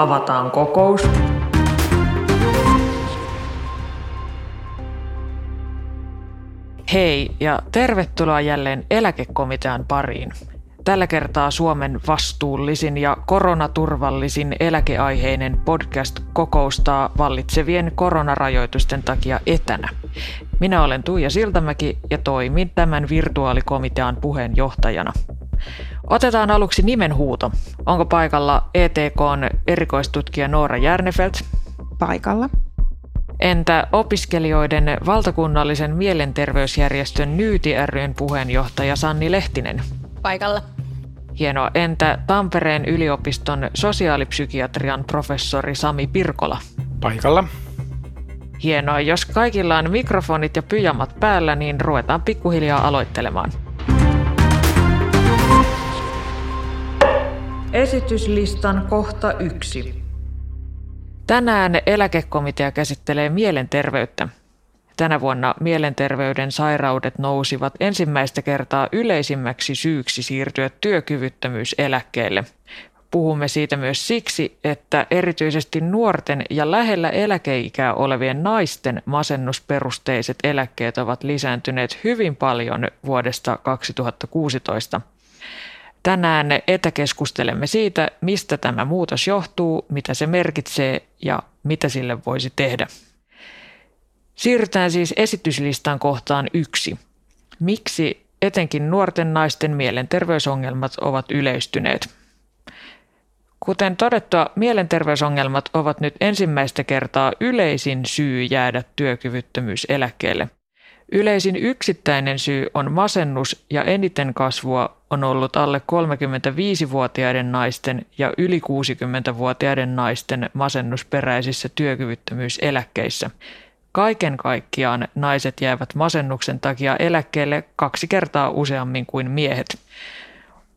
avataan kokous. Hei ja tervetuloa jälleen eläkekomitean pariin. Tällä kertaa Suomen vastuullisin ja koronaturvallisin eläkeaiheinen podcast kokoustaa vallitsevien koronarajoitusten takia etänä. Minä olen Tuija Siltamäki ja toimin tämän virtuaalikomitean puheenjohtajana. Otetaan aluksi nimenhuuto. Onko paikalla ETKn erikoistutkija Noora Järnefelt? Paikalla. Entä opiskelijoiden valtakunnallisen mielenterveysjärjestön Nyyti ryn puheenjohtaja Sanni Lehtinen? Paikalla. Hienoa. Entä Tampereen yliopiston sosiaalipsykiatrian professori Sami Pirkola? Paikalla. Hienoa. Jos kaikilla on mikrofonit ja pyjamat päällä, niin ruvetaan pikkuhiljaa aloittelemaan. Esityslistan kohta yksi. Tänään eläkekomitea käsittelee mielenterveyttä. Tänä vuonna mielenterveyden sairaudet nousivat ensimmäistä kertaa yleisimmäksi syyksi siirtyä työkyvyttömyyseläkkeelle. Puhumme siitä myös siksi, että erityisesti nuorten ja lähellä eläkeikää olevien naisten masennusperusteiset eläkkeet ovat lisääntyneet hyvin paljon vuodesta 2016. Tänään etäkeskustelemme siitä, mistä tämä muutos johtuu, mitä se merkitsee ja mitä sille voisi tehdä. Siirrytään siis esityslistan kohtaan yksi. Miksi etenkin nuorten naisten mielenterveysongelmat ovat yleistyneet? Kuten todettua, mielenterveysongelmat ovat nyt ensimmäistä kertaa yleisin syy jäädä työkyvyttömyyseläkkeelle. Yleisin yksittäinen syy on masennus ja eniten kasvua on ollut alle 35-vuotiaiden naisten ja yli 60-vuotiaiden naisten masennusperäisissä työkyvyttömyyseläkkeissä. Kaiken kaikkiaan naiset jäävät masennuksen takia eläkkeelle kaksi kertaa useammin kuin miehet.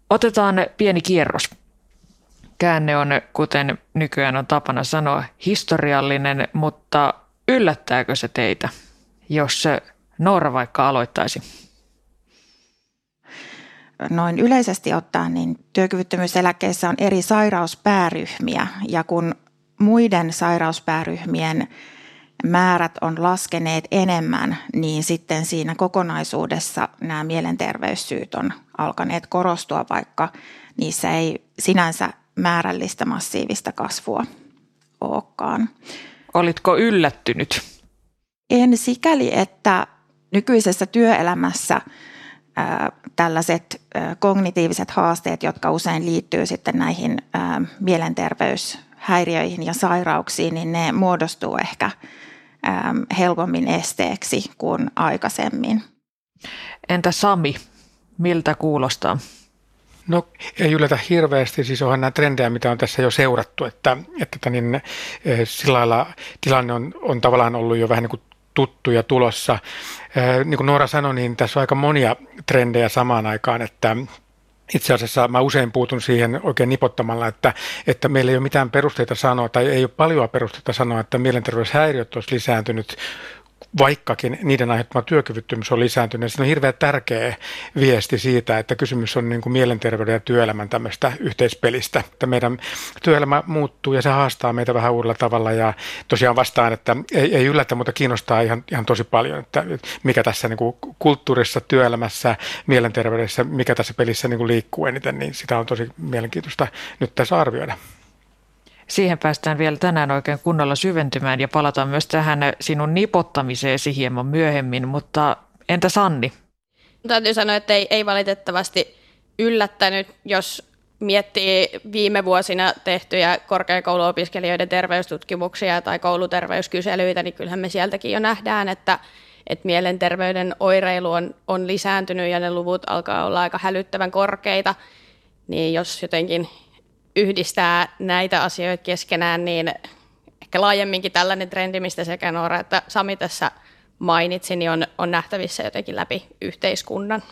Otetaan pieni kierros. Käänne on, kuten nykyään on tapana sanoa, historiallinen, mutta yllättääkö se teitä, jos Noora vaikka aloittaisi? Noin yleisesti ottaen, niin työkyvyttömyyseläkkeissä on eri sairauspääryhmiä ja kun muiden sairauspääryhmien määrät on laskeneet enemmän, niin sitten siinä kokonaisuudessa nämä mielenterveyssyyt on alkaneet korostua, vaikka niissä ei sinänsä määrällistä massiivista kasvua olekaan. Olitko yllättynyt? En sikäli, että nykyisessä työelämässä ää, tällaiset ää, kognitiiviset haasteet, jotka usein liittyy sitten näihin ää, mielenterveyshäiriöihin ja sairauksiin, niin ne muodostuu ehkä helpommin esteeksi kuin aikaisemmin. Entä Sami, miltä kuulostaa? No ei yllätä hirveästi, siis onhan nämä trendejä, mitä on tässä jo seurattu, että, että niin, sillä lailla tilanne on, on tavallaan ollut jo vähän niin kuin tuttu ja tulossa. Niin kuin Noora sanoi, niin tässä on aika monia trendejä samaan aikaan, että itse asiassa mä usein puutun siihen oikein nipottamalla, että, että meillä ei ole mitään perusteita sanoa tai ei ole paljon perusteita sanoa, että mielenterveyshäiriöt olisi lisääntynyt vaikkakin niiden aiheuttama työkyvyttömyys on lisääntynyt. Se on hirveän tärkeä viesti siitä, että kysymys on niin kuin mielenterveyden ja työelämän tämmöistä yhteispelistä. Että meidän työelämä muuttuu ja se haastaa meitä vähän uudella tavalla ja tosiaan vastaan, että ei, ei yllätä, mutta kiinnostaa ihan, ihan tosi paljon, että mikä tässä niin kuin kulttuurissa, työelämässä, mielenterveydessä, mikä tässä pelissä niin kuin liikkuu eniten, niin sitä on tosi mielenkiintoista nyt tässä arvioida. Siihen päästään vielä tänään oikein kunnolla syventymään ja palataan myös tähän sinun nipottamiseesi hieman myöhemmin, mutta entä Sanni? Täytyy sanoa, että ei, ei valitettavasti yllättänyt, jos miettii viime vuosina tehtyjä korkeakouluopiskelijoiden terveystutkimuksia tai kouluterveyskyselyitä, niin kyllähän me sieltäkin jo nähdään, että, että mielenterveyden oireilu on, on lisääntynyt ja ne luvut alkaa olla aika hälyttävän korkeita. Niin jos jotenkin yhdistää näitä asioita keskenään, niin ehkä laajemminkin tällainen trendi, mistä sekä Noora että Sami tässä mainitsi, niin on, on nähtävissä jotenkin läpi yhteiskunnan.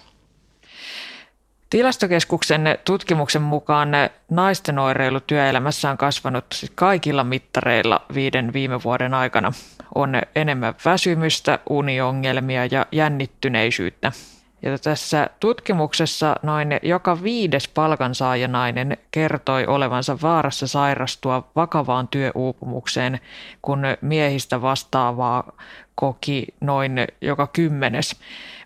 Tilastokeskuksen tutkimuksen mukaan naisten oireilu työelämässä on kasvanut siis kaikilla mittareilla viiden viime vuoden aikana. On enemmän väsymystä, uniongelmia ja jännittyneisyyttä. Ja tässä tutkimuksessa noin joka viides palkansaajanainen kertoi olevansa vaarassa sairastua vakavaan työuupumukseen, kun miehistä vastaavaa koki noin joka kymmenes.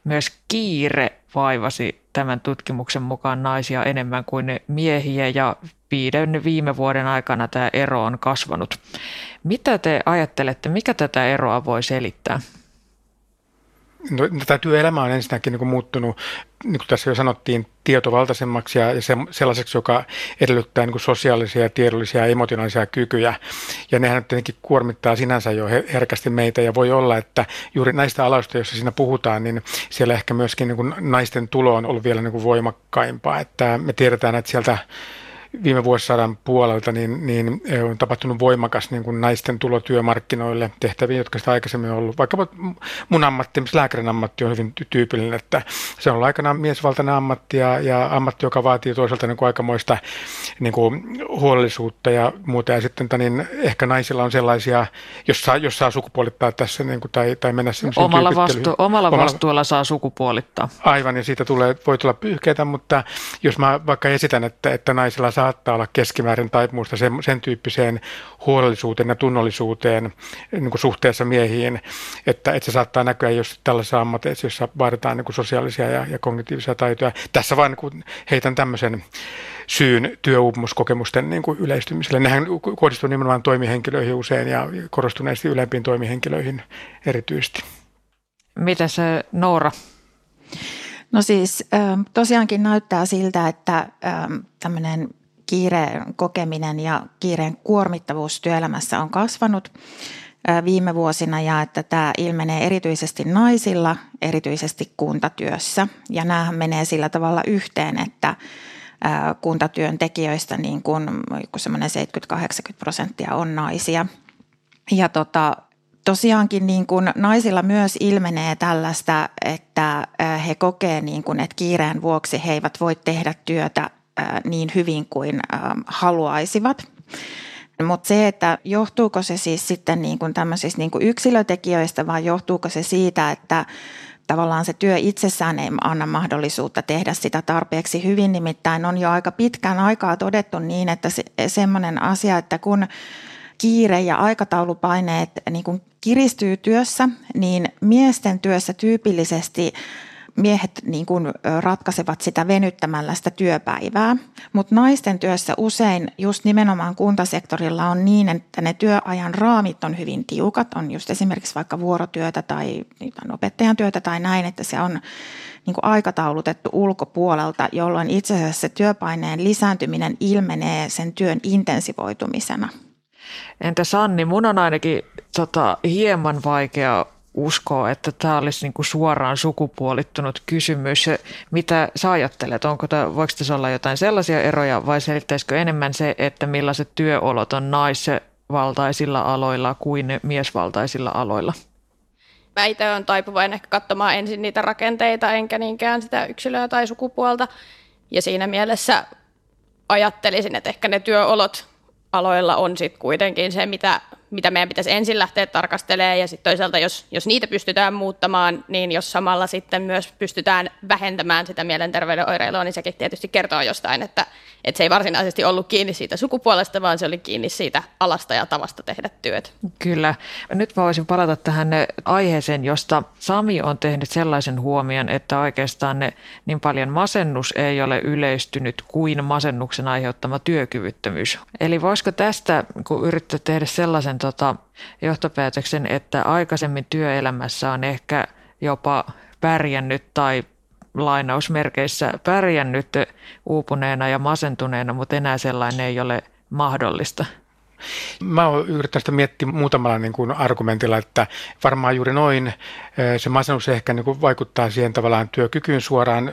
Myös kiire vaivasi tämän tutkimuksen mukaan naisia enemmän kuin miehiä ja viiden viime vuoden aikana tämä ero on kasvanut. Mitä te ajattelette, mikä tätä eroa voi selittää? No, tämä työelämä on ensinnäkin niin kuin muuttunut, niin kuin tässä jo sanottiin, tietovaltaisemmaksi ja se, sellaiseksi, joka edellyttää niin kuin sosiaalisia, ja tiedollisia ja emotionaalisia kykyjä. Ja nehän tietenkin kuormittaa sinänsä jo herkästi meitä ja voi olla, että juuri näistä aloista, joissa siinä puhutaan, niin siellä ehkä myöskin niin kuin naisten tulo on ollut vielä niin kuin voimakkaimpaa. Että me tiedetään, että sieltä viime vuosisadan puolelta niin, niin on tapahtunut voimakas niin kuin naisten tulo työmarkkinoille tehtäviin, jotka sitä aikaisemmin on ollut. Vaikka mun ammatti, lääkärin ammatti on hyvin tyypillinen, että se on ollut aikanaan miesvaltainen ammatti ja, ja ammatti, joka vaatii toisaalta niin kuin aikamoista niin kuin huolellisuutta ja muuta. Ja sitten niin ehkä naisilla on sellaisia, jos saa, jos saa sukupuolittaa tässä niin kuin, tai, tai mennä omalla, vastu, omalla vastuulla saa sukupuolittaa. Aivan, ja siitä tulee, voi tulla pyyhkeitä, mutta jos mä vaikka esitän, että, että naisilla saa saattaa olla keskimäärin taipumusta sen, sen tyyppiseen huolellisuuteen ja tunnollisuuteen niin kuin suhteessa miehiin, että, että se saattaa näkyä jos tällaisessa ammateissa, jossa vaaditaan niin kuin sosiaalisia ja, ja kognitiivisia taitoja. Tässä vain niin heitän tämmöisen syyn työuupumuskokemusten niin kuin yleistymiselle. Nehän kohdistuu nimenomaan toimihenkilöihin usein ja korostuneesti ylempiin toimihenkilöihin erityisesti. Mitä se Noora? No siis tosiaankin näyttää siltä, että tämmöinen kiireen kokeminen ja kiireen kuormittavuus työelämässä on kasvanut viime vuosina ja että tämä ilmenee erityisesti naisilla, erityisesti kuntatyössä. Ja näähän menee sillä tavalla yhteen, että kuntatyöntekijöistä niin kuin semmoinen 70-80 prosenttia on naisia. Ja tota, tosiaankin niin kuin naisilla myös ilmenee tällaista, että he kokee, niin kuin, että kiireen vuoksi he eivät voi tehdä työtä niin hyvin kuin haluaisivat. Mutta se, että johtuuko se siis sitten niin kuin tämmöisistä niin kuin yksilötekijöistä vai johtuuko se siitä, että tavallaan se työ itsessään ei anna mahdollisuutta tehdä sitä tarpeeksi hyvin. Nimittäin on jo aika pitkän aikaa todettu niin, että se, semmoinen asia, että kun kiire ja aikataulupaineet niin kuin kiristyy työssä, niin miesten työssä tyypillisesti miehet niin kuin ratkaisevat sitä venyttämällä sitä työpäivää, mutta naisten työssä usein just nimenomaan kuntasektorilla on niin, että ne työajan raamit on hyvin tiukat, on just esimerkiksi vaikka vuorotyötä tai opettajan työtä tai näin, että se on niin kuin aikataulutettu ulkopuolelta, jolloin itse asiassa se työpaineen lisääntyminen ilmenee sen työn intensivoitumisena. Entä Sanni, mun on ainakin tota, hieman vaikea uskoa, että tämä olisi niin kuin suoraan sukupuolittunut kysymys. Mitä sä ajattelet? Onko tämä, voiko tässä olla jotain sellaisia eroja vai selittäisikö enemmän se, että millaiset työolot on naisvaltaisilla aloilla kuin miesvaltaisilla aloilla? Mä itse olen taipuvainen ehkä katsomaan ensin niitä rakenteita, enkä niinkään sitä yksilöä tai sukupuolta. Ja siinä mielessä ajattelisin, että ehkä ne työolot aloilla on sitten kuitenkin se, mitä mitä meidän pitäisi ensin lähteä tarkastelemaan ja sitten toisaalta, jos, jos niitä pystytään muuttamaan, niin jos samalla sitten myös pystytään vähentämään sitä mielenterveyden oireilua, niin sekin tietysti kertoo jostain, että, että se ei varsinaisesti ollut kiinni siitä sukupuolesta, vaan se oli kiinni siitä alasta ja tavasta tehdä työt. Kyllä. Nyt voisin palata tähän aiheeseen, josta Sami on tehnyt sellaisen huomion, että oikeastaan ne, niin paljon masennus ei ole yleistynyt kuin masennuksen aiheuttama työkyvyttömyys. Eli voisiko tästä, kun yrittää tehdä sellaisen tota, johtopäätöksen, että aikaisemmin työelämässä on ehkä jopa pärjännyt tai lainausmerkeissä pärjännyt uupuneena ja masentuneena, mutta enää sellainen ei ole mahdollista. Mä oon yrittänyt sitä miettiä muutamalla niin kuin argumentilla, että varmaan juuri noin se masennus ehkä niin kuin vaikuttaa siihen tavallaan työkykyyn suoraan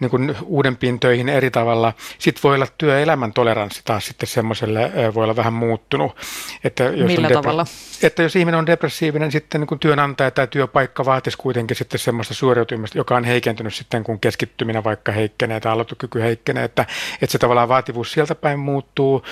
niin kuin uudempiin töihin eri tavalla. Sitten voi olla työelämän toleranssi taas sitten semmoiselle voi olla vähän muuttunut. Että jos Millä depre- tavalla? Että jos ihminen on depressiivinen, sitten niin kuin työnantaja tai työpaikka vaatisi kuitenkin sitten semmoista suoriutumista, joka on heikentynyt sitten, kun keskittyminen vaikka heikkenee tai aloitukyky heikkenee, että, että se tavallaan vaativuus sieltä päin muuttuu.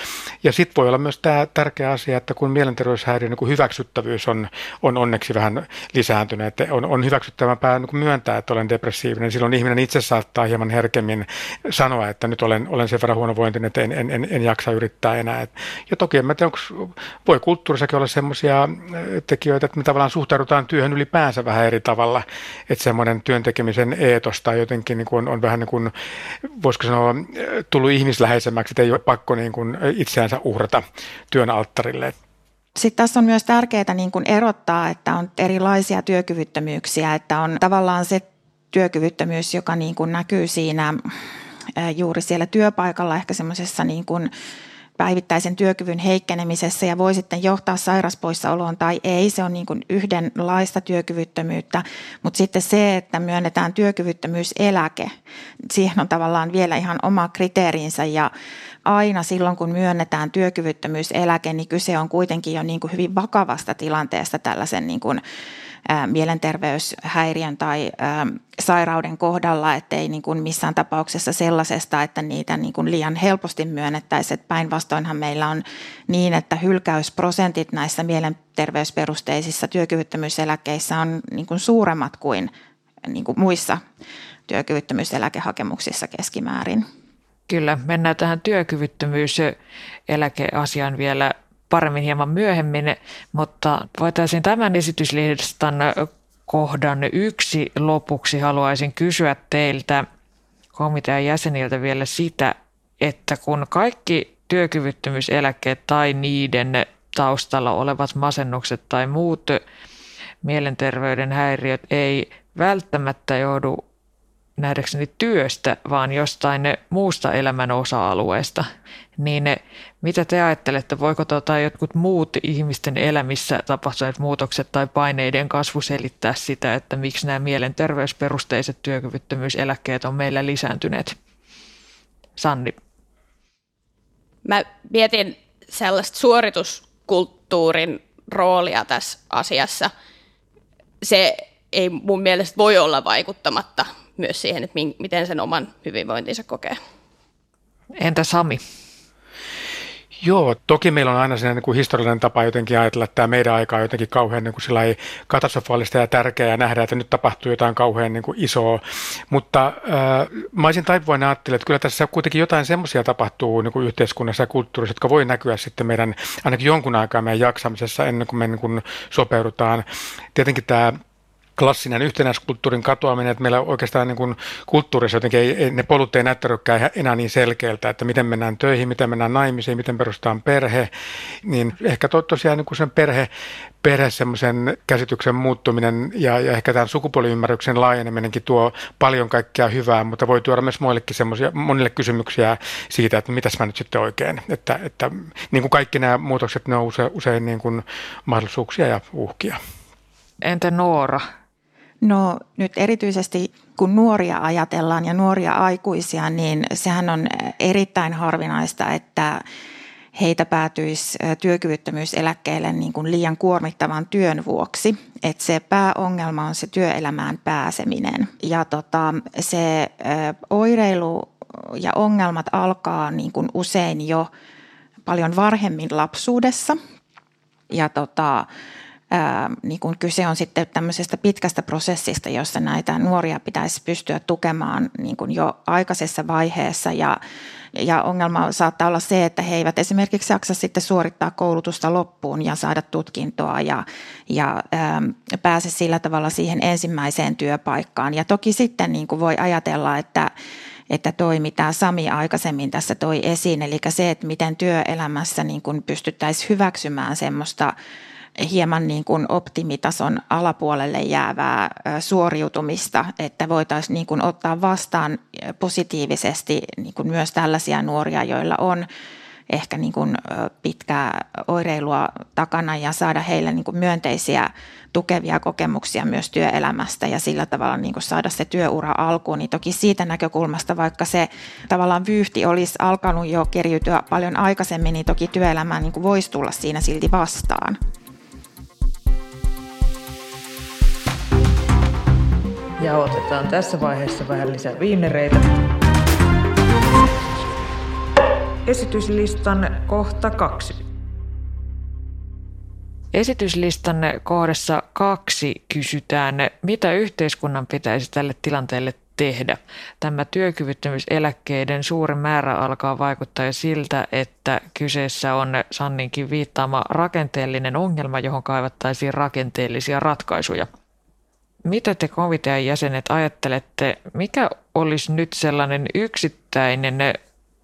Ja sitten voi olla myös tämä tärkeä asia, että kun mielenterveyshäiriö niin hyväksyttävyys on, on onneksi vähän lisääntynyt, että on, on hyväksyttävämpää niin myöntää, että olen depressiivinen, silloin ihminen itse saattaa hieman herkemmin sanoa, että nyt olen, olen sen verran huonovointinen, että en, en, en, en jaksa yrittää enää. Ja toki en tiedä, onko, voi kulttuurissakin olla sellaisia tekijöitä, että me tavallaan suhtaudutaan työhön ylipäänsä vähän eri tavalla, että semmoinen työntekemisen eetos tai jotenkin niin kuin on, on vähän niin kuin, voisiko sanoa, tullut ihmisläheisemmäksi, että ei ole pakko niin kuin itseänsä uhrata työn alttarille. Sitten tässä on myös tärkeää niin kuin erottaa, että on erilaisia työkyvyttömyyksiä, että on tavallaan se työkyvyttömyys, joka niin kuin näkyy siinä juuri siellä työpaikalla ehkä semmoisessa niin kuin päivittäisen työkyvyn heikkenemisessä ja voi sitten johtaa sairaspoissaoloon tai ei. Se on niin kuin yhdenlaista työkyvyttömyyttä, mutta sitten se, että myönnetään työkyvyttömyyseläke, siihen on tavallaan vielä ihan oma kriteerinsä ja aina silloin, kun myönnetään työkyvyttömyyseläke, niin kyse on kuitenkin jo niin kuin hyvin vakavasta tilanteesta tällaisen niin kuin mielenterveyshäiriön tai sairauden kohdalla, ettei niin kuin missään tapauksessa sellaisesta, että niitä niin kuin liian helposti myönnettäisiin. Päinvastoinhan meillä on niin, että hylkäysprosentit näissä mielenterveysperusteisissa työkyvyttömyyseläkkeissä on niin kuin suuremmat kuin, niin kuin muissa työkyvyttömyyseläkehakemuksissa keskimäärin. Kyllä, mennään tähän työkyvyttömyyseläkeasiaan vielä paremmin hieman myöhemmin, mutta voitaisiin tämän esityslistan kohdan yksi lopuksi haluaisin kysyä teiltä komitean jäseniltä vielä sitä, että kun kaikki työkyvyttömyyseläkkeet tai niiden taustalla olevat masennukset tai muut mielenterveyden häiriöt ei välttämättä joudu nähdäkseni työstä, vaan jostain muusta elämän osa-alueesta. Niin mitä te ajattelette, voiko tota jotkut muut ihmisten elämissä tapahtuneet muutokset tai paineiden kasvu selittää sitä, että miksi nämä mielenterveysperusteiset työkyvyttömyyseläkkeet on meillä lisääntyneet? Sanni. Mä mietin sellaista suorituskulttuurin roolia tässä asiassa. Se ei mun mielestä voi olla vaikuttamatta myös siihen, että miten sen oman hyvinvointinsa kokee. Entä Sami? Joo, toki meillä on aina sellainen niin historiallinen tapa jotenkin ajatella, että tämä meidän aika on jotenkin kauhean niin kuin ei katastrofaalista ja tärkeää ja nähdä, että nyt tapahtuu jotain kauhean niin kuin isoa. Mutta äh, mä olisin taipuvainen ajattelemaan, että kyllä tässä kuitenkin jotain semmoisia tapahtuu niin kuin yhteiskunnassa ja kulttuurissa, jotka voi näkyä sitten meidän ainakin jonkun aikaa meidän jaksamisessa ennen kuin me niin kuin sopeudutaan. Tietenkin tämä klassinen yhtenäiskulttuurin katoaminen, että meillä oikeastaan niin kuin kulttuurissa jotenkin ei, ne polut ei näyttänytkään enää niin selkeältä, että miten mennään töihin, miten mennään naimisiin, miten perustetaan perhe, niin ehkä to, tosiaan niin kuin sen perhe, perhe semmoisen käsityksen muuttuminen ja, ja ehkä tämän sukupuoliymmärryksen laajeneminenkin tuo paljon kaikkea hyvää, mutta voi tuoda myös muillekin semmoisia, monille kysymyksiä siitä, että mitäs mä nyt sitten oikein, että, että niin kuin kaikki nämä muutokset, ne on usein, usein niin kuin mahdollisuuksia ja uhkia. Entä Noora? No nyt erityisesti kun nuoria ajatellaan ja nuoria aikuisia, niin sehän on erittäin harvinaista, että heitä päätyisi työkyvyttömyyseläkkeelle niin kuin liian kuormittavan työn vuoksi. Että se pääongelma on se työelämään pääseminen. Ja tota, se oireilu ja ongelmat alkaa niin kuin usein jo paljon varhemmin lapsuudessa. Ja tota, ää, niin kun kyse on sitten tämmöisestä pitkästä prosessista, jossa näitä nuoria pitäisi pystyä tukemaan niin kun jo aikaisessa vaiheessa ja ja ongelma saattaa olla se, että he eivät esimerkiksi jaksa sitten suorittaa koulutusta loppuun ja saada tutkintoa ja, ja ää, pääse sillä tavalla siihen ensimmäiseen työpaikkaan. Ja toki sitten niin kuin voi ajatella, että että toi, mitä Sami aikaisemmin tässä toi esiin, eli se, että miten työelämässä niin kuin pystyttäisiin hyväksymään semmoista hieman niin kuin optimitason alapuolelle jäävää suoriutumista, että voitaisiin niin kuin ottaa vastaan positiivisesti niin kuin myös tällaisia nuoria, joilla on ehkä niin kuin pitkää oireilua takana ja saada heille niin kuin myönteisiä tukevia kokemuksia myös työelämästä ja sillä tavalla niin kuin saada se työura alkuun. Niin toki siitä näkökulmasta, vaikka se tavallaan vyyhti olisi alkanut jo keriytyä paljon aikaisemmin, niin toki työelämään niin kuin voisi tulla siinä silti vastaan. Ja otetaan tässä vaiheessa vähän lisää viinereitä. Esityslistan kohta kaksi. Esityslistan kohdassa kaksi kysytään, mitä yhteiskunnan pitäisi tälle tilanteelle tehdä. Tämä työkyvyttömyyseläkkeiden suuri määrä alkaa vaikuttaa siltä, että kyseessä on Sanninkin viittaama rakenteellinen ongelma, johon kaivattaisiin rakenteellisia ratkaisuja. Mitä te komitean jäsenet ajattelette, mikä olisi nyt sellainen yksittäinen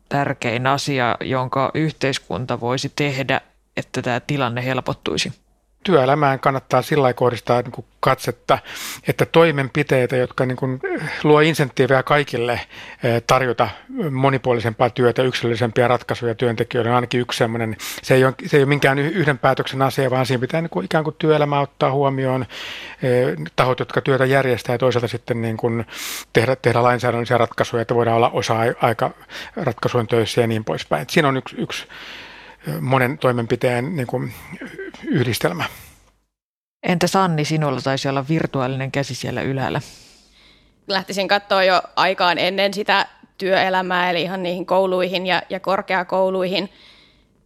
tärkein asia, jonka yhteiskunta voisi tehdä, että tämä tilanne helpottuisi? Työelämään kannattaa sillä kohdistaa niin kuin katsetta, että toimenpiteitä, jotka niin kuin luo insentiivejä kaikille eh, tarjota monipuolisempaa työtä, yksilöllisempiä ratkaisuja työntekijöille, on ainakin yksi sellainen. Se ei ole, se ei ole minkään yhden päätöksen asia, vaan siinä pitää niin kuin ikään kuin työelämä ottaa huomioon eh, tahot, jotka työtä järjestää ja toisaalta sitten niin kuin tehdä, tehdä lainsäädännöllisiä ratkaisuja, että voidaan olla osa-aika ratkaisujen töissä ja niin poispäin. Siinä on yksi, yksi monen toimenpiteen niin kuin, yhdistelmä. Entä Sanni, sinulla taisi olla virtuaalinen käsi siellä ylhäällä? Lähtisin katsoa jo aikaan ennen sitä työelämää, eli ihan niihin kouluihin ja, ja korkeakouluihin.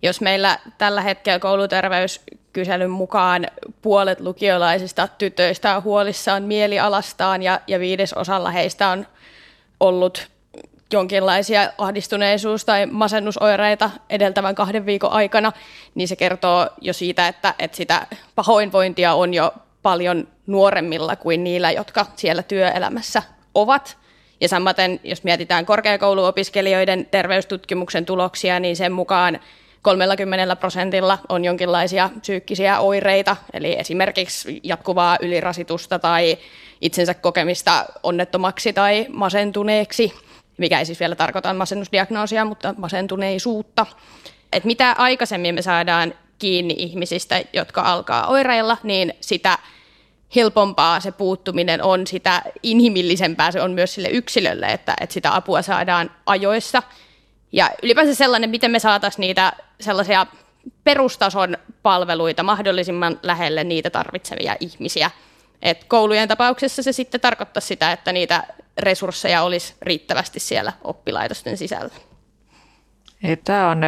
Jos meillä tällä hetkellä kouluterveyskyselyn mukaan puolet lukiolaisista tytöistä on huolissaan mielialastaan ja, ja viidesosalla heistä on ollut jonkinlaisia ahdistuneisuus- tai masennusoireita edeltävän kahden viikon aikana, niin se kertoo jo siitä, että, että sitä pahoinvointia on jo paljon nuoremmilla kuin niillä, jotka siellä työelämässä ovat. Ja samaten, jos mietitään korkeakouluopiskelijoiden terveystutkimuksen tuloksia, niin sen mukaan 30 prosentilla on jonkinlaisia psyykkisiä oireita, eli esimerkiksi jatkuvaa ylirasitusta tai itsensä kokemista onnettomaksi tai masentuneeksi mikä ei siis vielä tarkoita masennusdiagnoosia, mutta masentuneisuutta. Et mitä aikaisemmin me saadaan kiinni ihmisistä, jotka alkaa oireilla, niin sitä helpompaa se puuttuminen on, sitä inhimillisempää se on myös sille yksilölle, että, että sitä apua saadaan ajoissa. Ja ylipäänsä sellainen, miten me saataisiin niitä sellaisia perustason palveluita mahdollisimman lähelle niitä tarvitsevia ihmisiä. Et koulujen tapauksessa se sitten tarkoittaa sitä, että niitä resursseja olisi riittävästi siellä oppilaitosten sisällä. Tämä on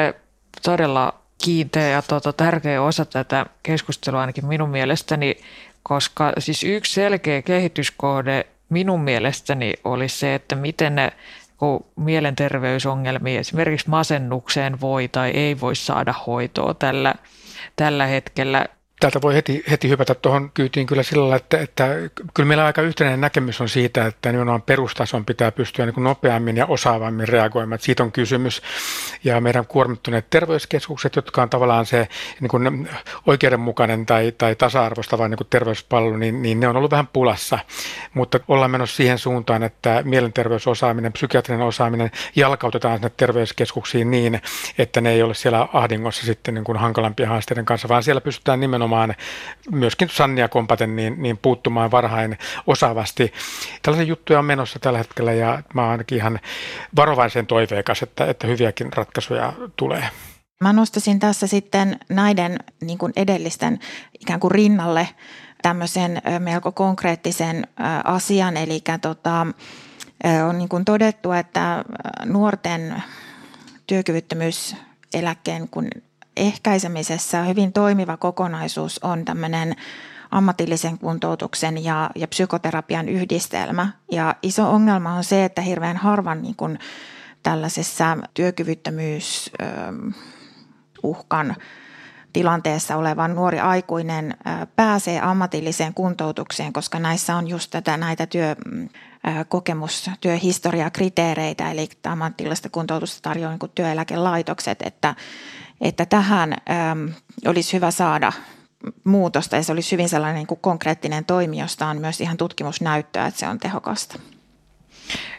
todella kiinteä ja tuota, tärkeä osa tätä keskustelua ainakin minun mielestäni, koska siis yksi selkeä kehityskohde minun mielestäni olisi se, että miten ne kun esimerkiksi masennukseen voi tai ei voi saada hoitoa tällä, tällä hetkellä täältä voi heti, heti hypätä tuohon kyytiin kyllä sillä että, että kyllä meillä aika yhtenäinen näkemys on siitä, että nimenomaan perustason pitää pystyä niin nopeammin ja osaavammin reagoimaan. Että siitä on kysymys. Ja meidän kuormittuneet terveyskeskukset, jotka on tavallaan se niin kuin oikeudenmukainen tai, tai tasa-arvoistava niin kuin niin, niin ne on ollut vähän pulassa. Mutta ollaan menossa siihen suuntaan, että mielenterveysosaaminen, psykiatrinen osaaminen jalkautetaan sinne terveyskeskuksiin niin, että ne ei ole siellä ahdingossa sitten niin kuin hankalampien haasteiden kanssa, vaan siellä pystytään nimenomaan nimenomaan myöskin Sannia kompaten niin, niin puuttumaan varhain osaavasti. Tällaisia juttuja on menossa tällä hetkellä ja mä oon ainakin ihan varovaisen toiveikas, että, että hyviäkin ratkaisuja tulee. Mä nostaisin tässä sitten näiden niin kuin edellisten ikään kuin rinnalle tämmöisen melko konkreettisen asian, eli tota, on niin kuin todettu, että nuorten työkyvyttömyyseläkkeen kun ehkäisemisessä hyvin toimiva kokonaisuus on tämmöinen ammatillisen kuntoutuksen ja, ja psykoterapian yhdistelmä. Ja iso ongelma on se, että hirveän harvan niin kuin tällaisessa työkyvyttömyysuhkan tilanteessa oleva nuori aikuinen pääsee ammatilliseen kuntoutukseen, koska näissä on just tätä, näitä työ, kokemus, työhistoriakriteereitä, eli ammatillista kuntoutusta tarjoaa niin työeläkelaitokset, että että tähän äm, olisi hyvä saada muutosta ja se olisi hyvin sellainen niin kuin konkreettinen toimi, josta on myös ihan tutkimusnäyttöä, että se on tehokasta.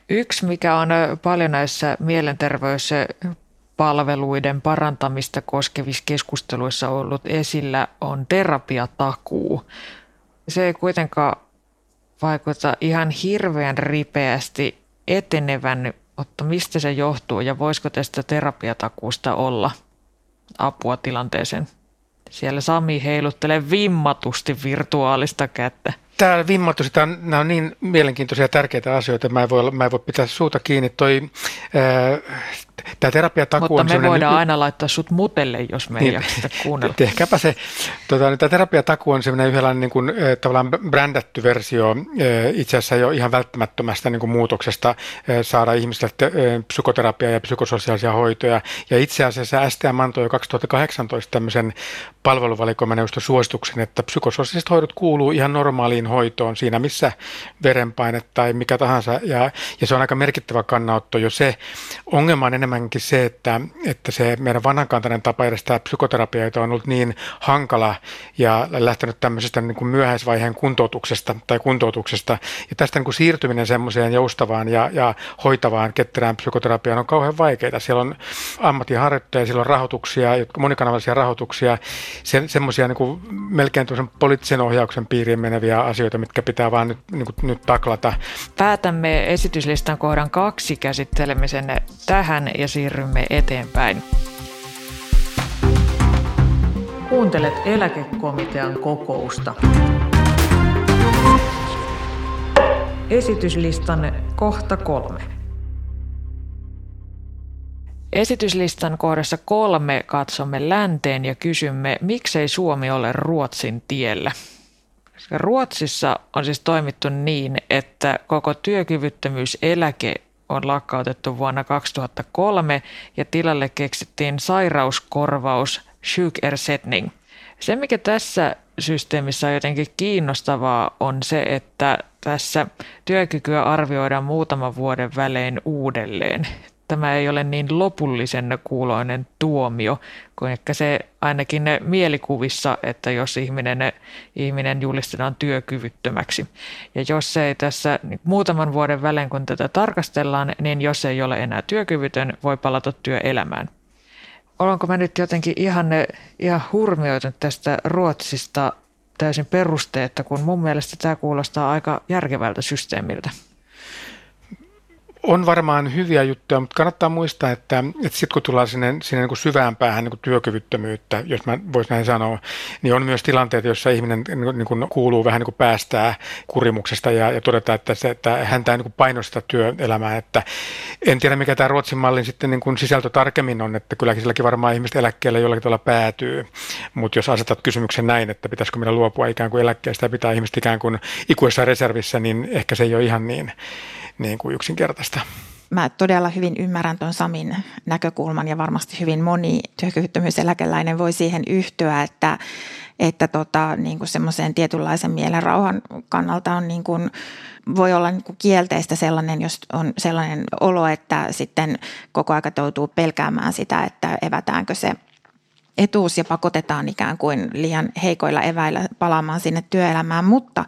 Yksi, mikä on paljon näissä mielenterveyspalveluiden parantamista koskevissa keskusteluissa ollut esillä, on terapiatakuu. Se ei kuitenkaan vaikuta ihan hirveän ripeästi etenevän, mutta mistä se johtuu ja voisiko tästä terapiatakuusta olla – apua tilanteeseen. Siellä Sami heiluttelee vimmatusti virtuaalista kättä. Tämä vimmatusti, tämä on, nämä on niin mielenkiintoisia ja tärkeitä asioita, mä en voi, mä en voi pitää suuta kiinni. Toi, ää, Tämä terapiatakuu Mutta on me voidaan y- aina laittaa sut mutelle, jos me ei niin, jaksa kuunnella. Tehkääpä se. Tota, tämä terapiatakuu on sellainen yhdenlainen niin kuin, tavallaan brändätty versio itse asiassa jo ihan välttämättömästä niin kuin muutoksesta saada ihmisille psykoterapiaa ja psykososiaalisia hoitoja. Ja itse asiassa STM antoi jo 2018 tämmöisen palveluvalikoimaneuvoston suosituksen, että psykososiaaliset hoidot kuuluu ihan normaaliin hoitoon siinä, missä verenpaine tai mikä tahansa. Ja, ja se on aika merkittävä kannanotto jo se. Ongelma on enemmänkin se, että, että se meidän vanhankantainen tapa järjestää psykoterapiaa on ollut niin hankala ja lähtenyt tämmöisestä niin kuin myöhäisvaiheen kuntoutuksesta tai kuntoutuksesta. Ja tästä niin kuin siirtyminen semmoiseen joustavaan ja, ja hoitavaan ketterään psykoterapiaan on kauhean vaikeaa. Siellä on ammattiharjoittajia, siellä on rahoituksia, monikanavallisia rahoituksia, se, semmoisia niin kuin melkein poliittisen ohjauksen piiriin meneviä asioita, mitkä pitää vaan nyt, niin kuin, nyt taklata. Päätämme esityslistan kohdan kaksi käsittelemisen tähän ja siirrymme eteenpäin. Kuuntelet eläkekomitean kokousta. Esityslistan kohta kolme. Esityslistan kohdassa kolme katsomme länteen ja kysymme, miksei Suomi ole Ruotsin tiellä. Ruotsissa on siis toimittu niin, että koko työkyvyttömyyseläke on lakkautettu vuonna 2003 ja tilalle keksittiin sairauskorvaus sjukersättning. Se, mikä tässä systeemissä on jotenkin kiinnostavaa, on se, että tässä työkykyä arvioidaan muutaman vuoden välein uudelleen tämä ei ole niin lopullisen kuuloinen tuomio kuin ehkä se ainakin mielikuvissa, että jos ihminen, ihminen julistetaan työkyvyttömäksi. Ja jos ei tässä niin muutaman vuoden välein, kun tätä tarkastellaan, niin jos ei ole enää työkyvytön, voi palata työelämään. Olenko mä nyt jotenkin ihan, ihan hurmioitunut tästä Ruotsista täysin perusteetta, kun mun mielestä tämä kuulostaa aika järkevältä systeemiltä? On varmaan hyviä juttuja, mutta kannattaa muistaa, että, että sitten kun tullaan sinne, sinne niin kuin syvään päähän niin kuin työkyvyttömyyttä, jos mä voisin näin sanoa, niin on myös tilanteita, joissa ihminen niin kuin kuuluu vähän niin kuin päästää kurimuksesta ja, ja todeta, että, se, että häntä ei niin kuin painosta työelämää. Että en tiedä, mikä tämä Ruotsin mallin sitten niin kuin sisältö tarkemmin on, että kylläkin silläkin varmaan ihmiset eläkkeelle jollakin tavalla päätyy. Mutta jos asetat kysymyksen näin, että pitäisikö meidän luopua ikään kuin eläkkeestä ja pitää ihmiset ikään kuin ikuisessa reservissä, niin ehkä se ei ole ihan niin niin kuin yksinkertaista. Mä todella hyvin ymmärrän tuon Samin näkökulman ja varmasti hyvin moni työkyvyttömyyseläkeläinen voi siihen yhtyä, että, että tota, niin kuin semmoisen tietynlaisen mielen rauhan kannalta on niin kuin, voi olla niin kuin kielteistä sellainen, jos on sellainen olo, että sitten koko aika joutuu pelkäämään sitä, että evätäänkö se etuus ja pakotetaan ikään kuin liian heikoilla eväillä palaamaan sinne työelämään, mutta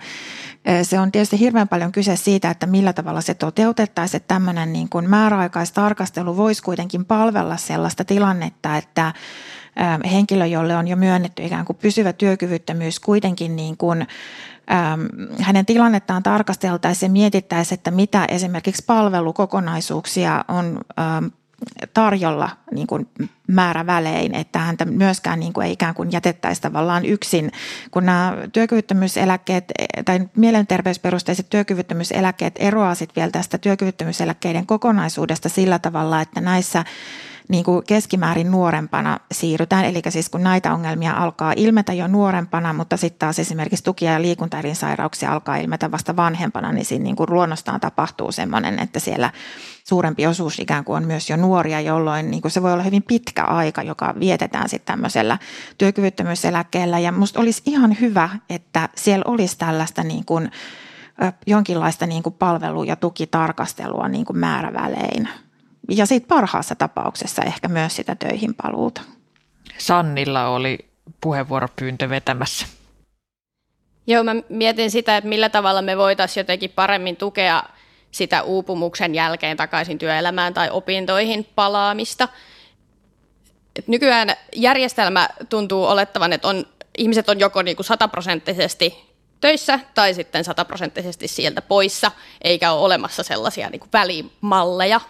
se on tietysti hirveän paljon kyse siitä, että millä tavalla se toteutettaisiin, että tämmöinen niin kuin määräaikaistarkastelu voisi kuitenkin palvella sellaista tilannetta, että henkilö, jolle on jo myönnetty ikään kuin pysyvä työkyvyttömyys, kuitenkin niin kuin, hänen tilannettaan tarkasteltaisiin ja mietittäisiin, että mitä esimerkiksi palvelukokonaisuuksia on tarjolla niin kuin määrävälein, että häntä myöskään niin kuin ei ikään kuin jätettäisi tavallaan yksin, kun nämä työkyvyttömyyseläkkeet tai mielenterveysperusteiset työkyvyttömyyseläkkeet eroaa sitten vielä tästä työkyvyttömyyseläkkeiden kokonaisuudesta sillä tavalla, että näissä niin kuin keskimäärin nuorempana siirrytään. Eli siis kun näitä ongelmia alkaa ilmetä jo nuorempana, mutta sitten taas esimerkiksi tuki- ja liikuntaelinsairauksia alkaa ilmetä vasta vanhempana, niin siinä niin kuin luonnostaan tapahtuu sellainen, että siellä suurempi osuus ikään kuin on myös jo nuoria, jolloin niin kuin se voi olla hyvin pitkä aika, joka vietetään sitten tämmöisellä työkyvyttömyyseläkkeellä. Ja musta olisi ihan hyvä, että siellä olisi tällaista niin kuin, jonkinlaista niin kuin palvelu- ja tukitarkastelua niin kuin määrävälein ja sitten parhaassa tapauksessa ehkä myös sitä töihin paluuta. Sannilla oli puheenvuoropyyntö vetämässä. Joo, mä mietin sitä, että millä tavalla me voitaisiin jotenkin paremmin tukea sitä uupumuksen jälkeen takaisin työelämään tai opintoihin palaamista. Et nykyään järjestelmä tuntuu olettavan, että on, ihmiset on joko niin kuin sataprosenttisesti töissä tai sitten sataprosenttisesti sieltä poissa, eikä ole olemassa sellaisia niin kuin välimalleja.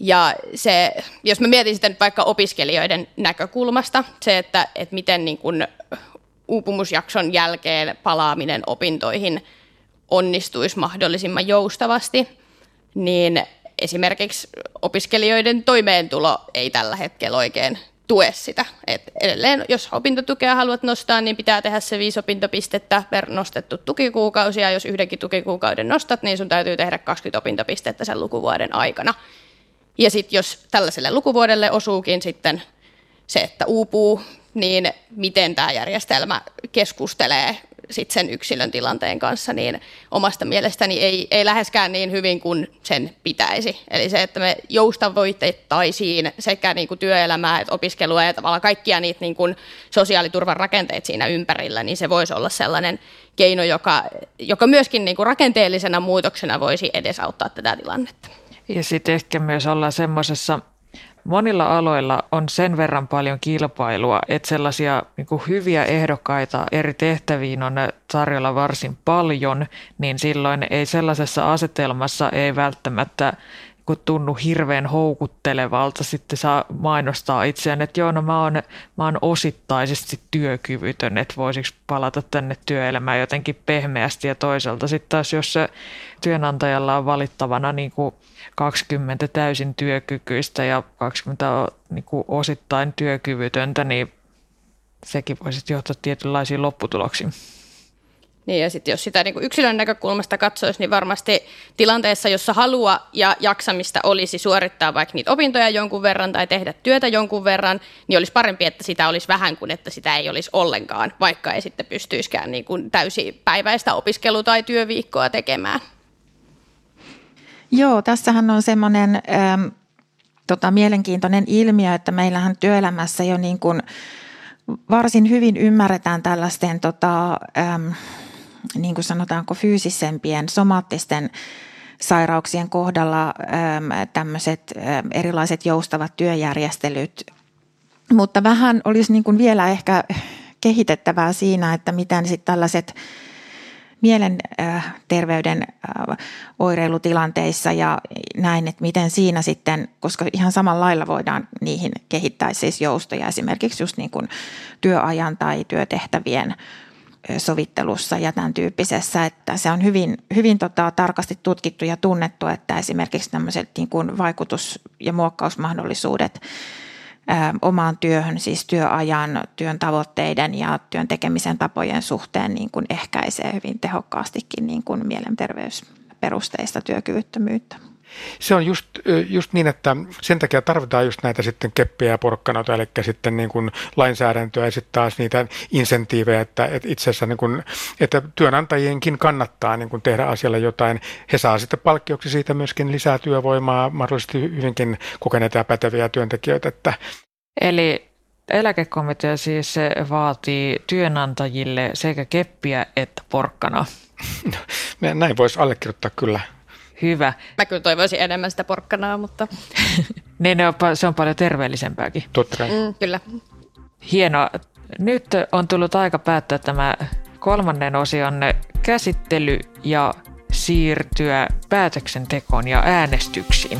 Ja se, jos mä mietin sitten vaikka opiskelijoiden näkökulmasta, se, että, että miten niin kuin uupumusjakson jälkeen palaaminen opintoihin onnistuisi mahdollisimman joustavasti, niin esimerkiksi opiskelijoiden toimeentulo ei tällä hetkellä oikein tue sitä. Et edelleen, jos opintotukea haluat nostaa, niin pitää tehdä se viisi opintopistettä per nostettu tukikuukausi, ja jos yhdenkin tukikuukauden nostat, niin sun täytyy tehdä 20 opintopistettä sen lukuvuoden aikana. Ja sitten jos tällaiselle lukuvuodelle osuukin sitten se, että uupuu, niin miten tämä järjestelmä keskustelee sit sen yksilön tilanteen kanssa, niin omasta mielestäni ei, ei läheskään niin hyvin kuin sen pitäisi. Eli se, että me joustavoitettaisiin sekä niin kuin työelämää että opiskelua ja tavallaan kaikkia niitä niin kuin sosiaaliturvan rakenteita siinä ympärillä, niin se voisi olla sellainen keino, joka, joka myöskin niin kuin rakenteellisena muutoksena voisi edesauttaa tätä tilannetta. Ja sitten ehkä myös olla semmoisessa monilla aloilla on sen verran paljon kilpailua, että sellaisia niin hyviä ehdokkaita eri tehtäviin on tarjolla varsin paljon, niin silloin ei sellaisessa asetelmassa ei välttämättä kun tunnu hirveän houkuttelevalta sitten saa mainostaa itseään, että joo, no mä oon, mä oon osittaisesti työkyvytön, että voisiko palata tänne työelämään jotenkin pehmeästi ja toisaalta sitten taas jos se työnantajalla on valittavana niin kuin 20 täysin työkykyistä ja 20 niin kuin osittain työkyvytöntä, niin sekin voisi johtaa tietynlaisiin lopputuloksiin. Niin ja sitten jos sitä niin kuin yksilön näkökulmasta katsoisi, niin varmasti tilanteessa, jossa halua ja jaksamista olisi suorittaa vaikka niitä opintoja jonkun verran tai tehdä työtä jonkun verran, niin olisi parempi, että sitä olisi vähän kuin että sitä ei olisi ollenkaan, vaikka ei sitten pystyisikään niin kuin täysipäiväistä opiskelu- tai työviikkoa tekemään. Joo, tässähän on semmoinen ähm, tota, mielenkiintoinen ilmiö, että meillähän työelämässä jo niin kuin varsin hyvin ymmärretään tällaisten tota, ähm, niin kuin sanotaanko fyysisempien, somaattisten sairauksien kohdalla ähm, tämmöiset ähm, erilaiset joustavat työjärjestelyt. Mutta vähän olisi niin kuin vielä ehkä kehitettävää siinä, että miten sitten tällaiset mielenterveyden äh, oireilutilanteissa ja näin, että miten siinä sitten, koska ihan samalla lailla voidaan niihin kehittää siis joustoja esimerkiksi just niin kuin työajan tai työtehtävien sovittelussa ja tämän tyyppisessä, että se on hyvin, hyvin tota, tarkasti tutkittu ja tunnettu, että esimerkiksi tämmöiset niin kuin vaikutus- ja muokkausmahdollisuudet ää, omaan työhön, siis työajan, työn tavoitteiden ja työn tekemisen tapojen suhteen niin kuin ehkäisee hyvin tehokkaastikin niin kuin mielenterveysperusteista työkyvyttömyyttä. Se on just, just niin, että sen takia tarvitaan just näitä sitten keppiä ja porkkanoita, eli sitten niin kuin lainsäädäntöä ja sitten taas niitä insentiivejä, että, että itse asiassa niin kuin, että työnantajienkin kannattaa niin kuin tehdä asialle jotain. He saa sitten palkkioksi siitä myöskin lisää työvoimaa, mahdollisesti hyvinkin kokeneita ja päteviä työntekijöitä. Että. Eli eläkekomitea siis vaatii työnantajille sekä keppiä että porkkana. Näin voisi allekirjoittaa kyllä hyvä. Mä kyllä toivoisin enemmän sitä porkkanaa, mutta... niin se on paljon terveellisempääkin. Totta mm, kyllä. Hienoa. Nyt on tullut aika päättää tämä kolmannen osion käsittely ja siirtyä päätöksentekoon ja äänestyksiin.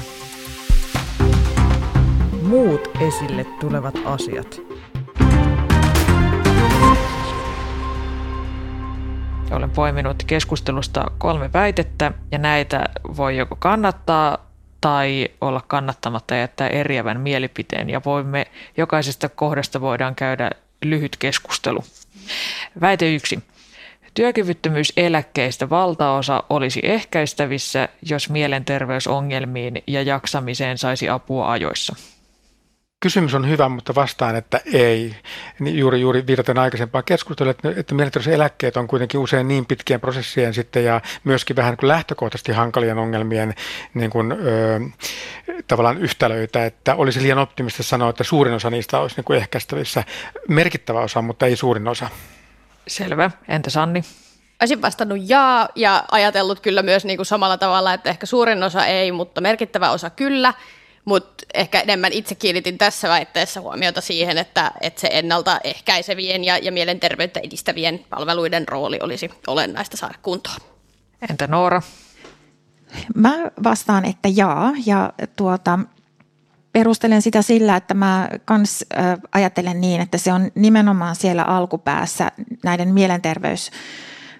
Muut esille tulevat asiat. Olen poiminut keskustelusta kolme väitettä ja näitä voi joko kannattaa tai olla kannattamatta ja jättää eriävän mielipiteen ja voimme, jokaisesta kohdasta voidaan käydä lyhyt keskustelu. Väite yksi. Työkyvyttömyyseläkkeistä valtaosa olisi ehkäistävissä, jos mielenterveysongelmiin ja jaksamiseen saisi apua ajoissa. Kysymys on hyvä, mutta vastaan, että ei. Niin juuri, juuri viitaten aikaisempaan keskusteluun, että, että mielenterveyseläkkeet on kuitenkin usein niin pitkien prosessien sitten ja myöskin vähän kuin lähtökohtaisesti hankalien ongelmien niin kuin, ö, tavallaan yhtälöitä, että olisi liian optimista sanoa, että suurin osa niistä olisi niin kuin ehkäistävissä. Merkittävä osa, mutta ei suurin osa. Selvä. Entä Sanni? Olisin vastannut jaa ja ajatellut kyllä myös niin kuin samalla tavalla, että ehkä suurin osa ei, mutta merkittävä osa kyllä – mutta ehkä enemmän itse kiinnitin tässä väitteessä huomiota siihen, että, että se ennaltaehkäisevien ja, ja mielenterveyttä edistävien palveluiden rooli olisi olennaista saada kuntoon. Entä Noora? Mä vastaan, että jaa. Ja tuota, perustelen sitä sillä, että mä kans ajattelen niin, että se on nimenomaan siellä alkupäässä näiden mielenterveys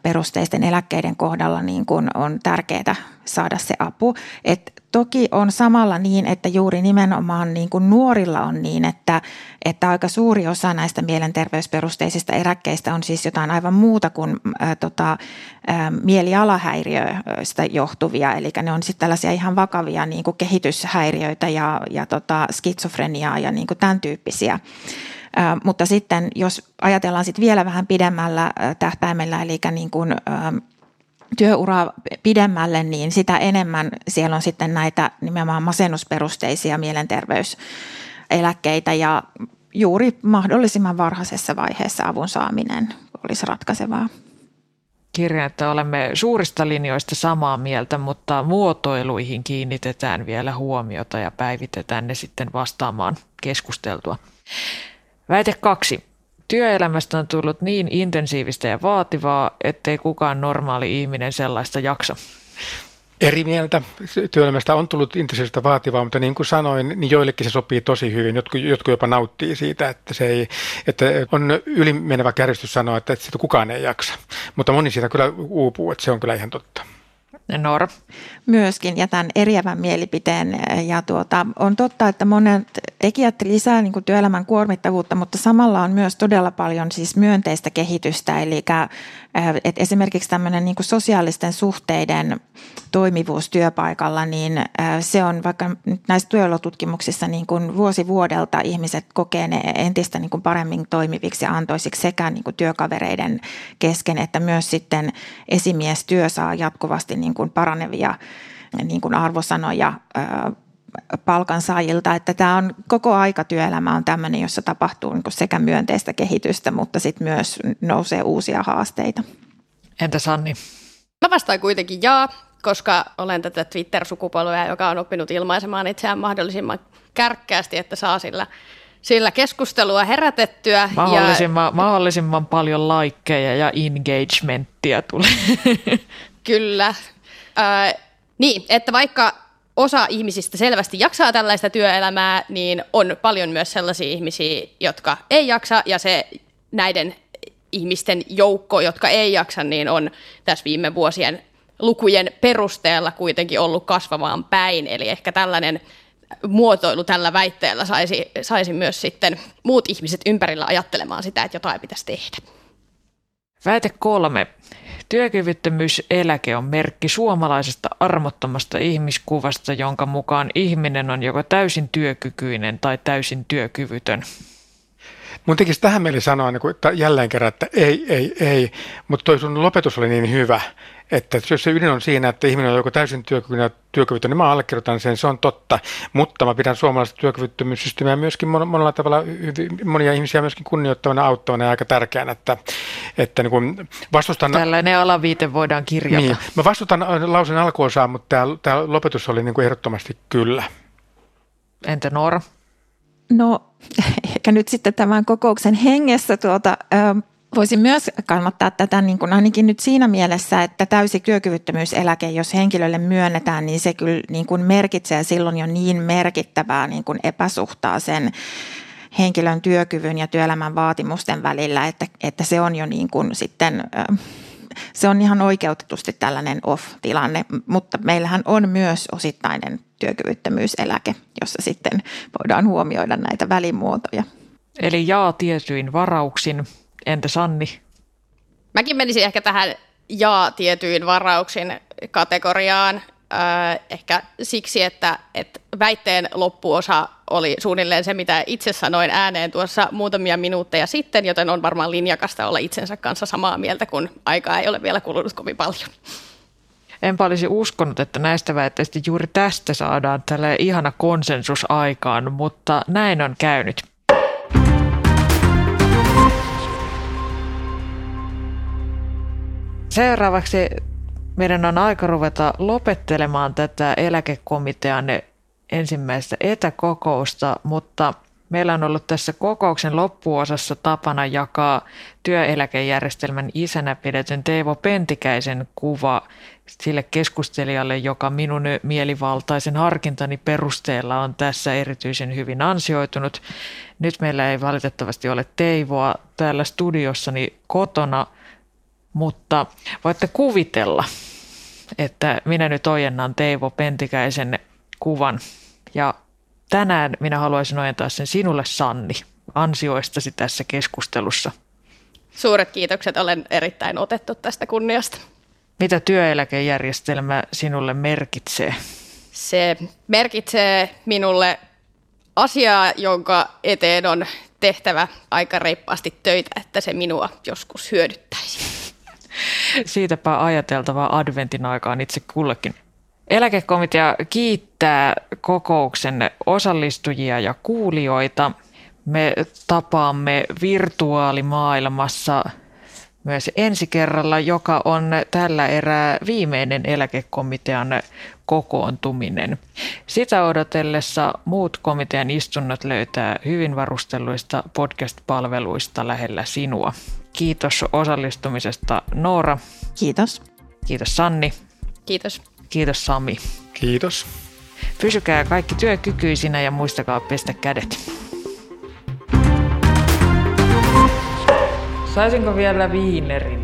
perusteisten eläkkeiden kohdalla niin kuin on tärkeää saada se apu. Et toki on samalla niin, että juuri nimenomaan niin kuin nuorilla on niin, että, että aika suuri osa näistä mielenterveysperusteisista eläkkeistä on siis jotain aivan muuta kuin ä, tota, ä, mielialahäiriöistä johtuvia. Eli ne on sitten tällaisia ihan vakavia niin kuin kehityshäiriöitä ja, ja tota, skitsofreniaa ja niin kuin tämän tyyppisiä. Mutta sitten jos ajatellaan sitten vielä vähän pidemmällä tähtäimellä, eli niin kuin, työuraa pidemmälle, niin sitä enemmän siellä on sitten näitä nimenomaan masennusperusteisia mielenterveyseläkkeitä ja juuri mahdollisimman varhaisessa vaiheessa avun saaminen olisi ratkaisevaa. Kirjan, että olemme suurista linjoista samaa mieltä, mutta muotoiluihin kiinnitetään vielä huomiota ja päivitetään ne sitten vastaamaan keskusteltua. Väite kaksi. Työelämästä on tullut niin intensiivistä ja vaativaa, ettei kukaan normaali ihminen sellaista jaksa. Eri mieltä. Työelämästä on tullut intensiivistä vaativaa, mutta niin kuin sanoin, niin joillekin se sopii tosi hyvin. Jotkut, jotkut jopa nauttii siitä, että, se ei, että on ylimenevä kärjestys sanoa, että, sitä kukaan ei jaksa. Mutta moni siitä kyllä uupuu, että se on kyllä ihan totta. Noora? Myöskin jätän eriävän mielipiteen ja tuota, on totta, että monet tekijät lisää niin kuin työelämän kuormittavuutta, mutta samalla on myös todella paljon siis myönteistä kehitystä, eli että esimerkiksi tämmöinen niin kuin sosiaalisten suhteiden toimivuus työpaikalla, niin se on vaikka näissä työolotutkimuksissa niin kuin vuosi vuodelta ihmiset kokee ne entistä niin kuin paremmin toimiviksi ja antoisiksi sekä niin kuin työkavereiden kesken, että myös sitten esimiestyö saa jatkuvasti niin kuin paranevia niin kuin arvosanoja palkansaajilta, että tämä on koko aika työelämä on tämmöinen, jossa tapahtuu niin sekä myönteistä kehitystä, mutta sitten myös nousee uusia haasteita. Entä Sanni? Mä vastaan kuitenkin jaa, koska olen tätä Twitter-sukupolvea, joka on oppinut ilmaisemaan itseään mahdollisimman kärkkäästi, että saa sillä, sillä keskustelua herätettyä. Mahdollisimman, ja... mahdollisimman paljon laikkeja ja engagementtia tulee. Kyllä. Äh, niin, että vaikka osa ihmisistä selvästi jaksaa tällaista työelämää, niin on paljon myös sellaisia ihmisiä, jotka ei jaksa, ja se näiden ihmisten joukko, jotka ei jaksa, niin on tässä viime vuosien lukujen perusteella kuitenkin ollut kasvamaan päin. Eli ehkä tällainen muotoilu tällä väitteellä saisi, saisi myös sitten muut ihmiset ympärillä ajattelemaan sitä, että jotain pitäisi tehdä. Väite kolme. Työkyvyttömyyseläke on merkki suomalaisesta armottomasta ihmiskuvasta, jonka mukaan ihminen on joko täysin työkykyinen tai täysin työkyvytön. Mun tekisi tähän mieli sanoa niin kuin, että jälleen kerran, että ei, ei, ei, mutta toi sun lopetus oli niin hyvä, että jos se ydin on siinä, että ihminen on joko täysin työkykyinen työkyvytön, niin mä allekirjoitan sen, se on totta, mutta mä pidän suomalaista työkyvyttömyyssysteemiä myöskin monella tavalla monia ihmisiä myöskin kunnioittavana, auttavana ja aika tärkeänä, että, että niin kuin vastustan... Tällainen alaviite voidaan kirjata. Niin, mä vastustan lausen alkuosaa, mutta tämä, tämä lopetus oli niin kuin ehdottomasti kyllä. Entä Noora? No ehkä nyt sitten tämän kokouksen hengessä tuota, Voisin myös kannattaa tätä niin kuin ainakin nyt siinä mielessä, että täysi työkyvyttömyyseläke, jos henkilölle myönnetään, niin se kyllä niin kuin merkitsee silloin jo niin merkittävää niin kuin epäsuhtaa sen henkilön työkyvyn ja työelämän vaatimusten välillä, että, että se on jo niin kuin sitten se on ihan oikeutetusti tällainen off-tilanne, mutta meillähän on myös osittainen työkyvyttömyyseläke, jossa sitten voidaan huomioida näitä välimuotoja. Eli jaa tietyin varauksin. Entä Sanni? Mäkin menisin ehkä tähän jaa tietyin varauksin kategoriaan. Äh, ehkä siksi, että, että väitteen loppuosa oli suunnilleen se, mitä itse sanoin ääneen tuossa muutamia minuutteja sitten, joten on varmaan linjakasta olla itsensä kanssa samaa mieltä, kun aikaa ei ole vielä kulunut kovin paljon. Enpä olisi uskonut, että näistä väitteistä juuri tästä saadaan tällä ihana konsensus aikaan, mutta näin on käynyt. Seuraavaksi meidän on aika ruveta lopettelemaan tätä eläkekomitean ensimmäistä etäkokousta, mutta meillä on ollut tässä kokouksen loppuosassa tapana jakaa työeläkejärjestelmän isänä pidetyn Teivo Pentikäisen kuva sille keskustelijalle, joka minun mielivaltaisen harkintani perusteella on tässä erityisen hyvin ansioitunut. Nyt meillä ei valitettavasti ole Teivoa täällä studiossani kotona – Mutta voitte kuvitella, että minä nyt ojennan Teivo Pentikäisen kuvan ja tänään minä haluaisin ojentaa sen sinulle Sanni ansioistasi tässä keskustelussa. Suuret kiitokset, olen erittäin otettu tästä kunniasta. Mitä työeläkejärjestelmä sinulle merkitsee? Se merkitsee minulle asiaa, jonka eteen on tehtävä aika reippaasti töitä, että se minua joskus hyödyttäisi. Siitäpä ajateltavaa adventin aikaan itse kullekin. Eläkekomitea kiittää kokouksen osallistujia ja kuulijoita. Me tapaamme virtuaalimaailmassa myös ensi kerralla, joka on tällä erää viimeinen eläkekomitean kokoontuminen. Sitä odotellessa muut komitean istunnot löytää hyvin varustelluista podcast-palveluista lähellä sinua. Kiitos osallistumisesta Noora. Kiitos. Kiitos Sanni. Kiitos. Kiitos Sami. Kiitos. Pysykää kaikki työkykyisinä ja muistakaa pestä kädet. Saisinko vielä viinerin?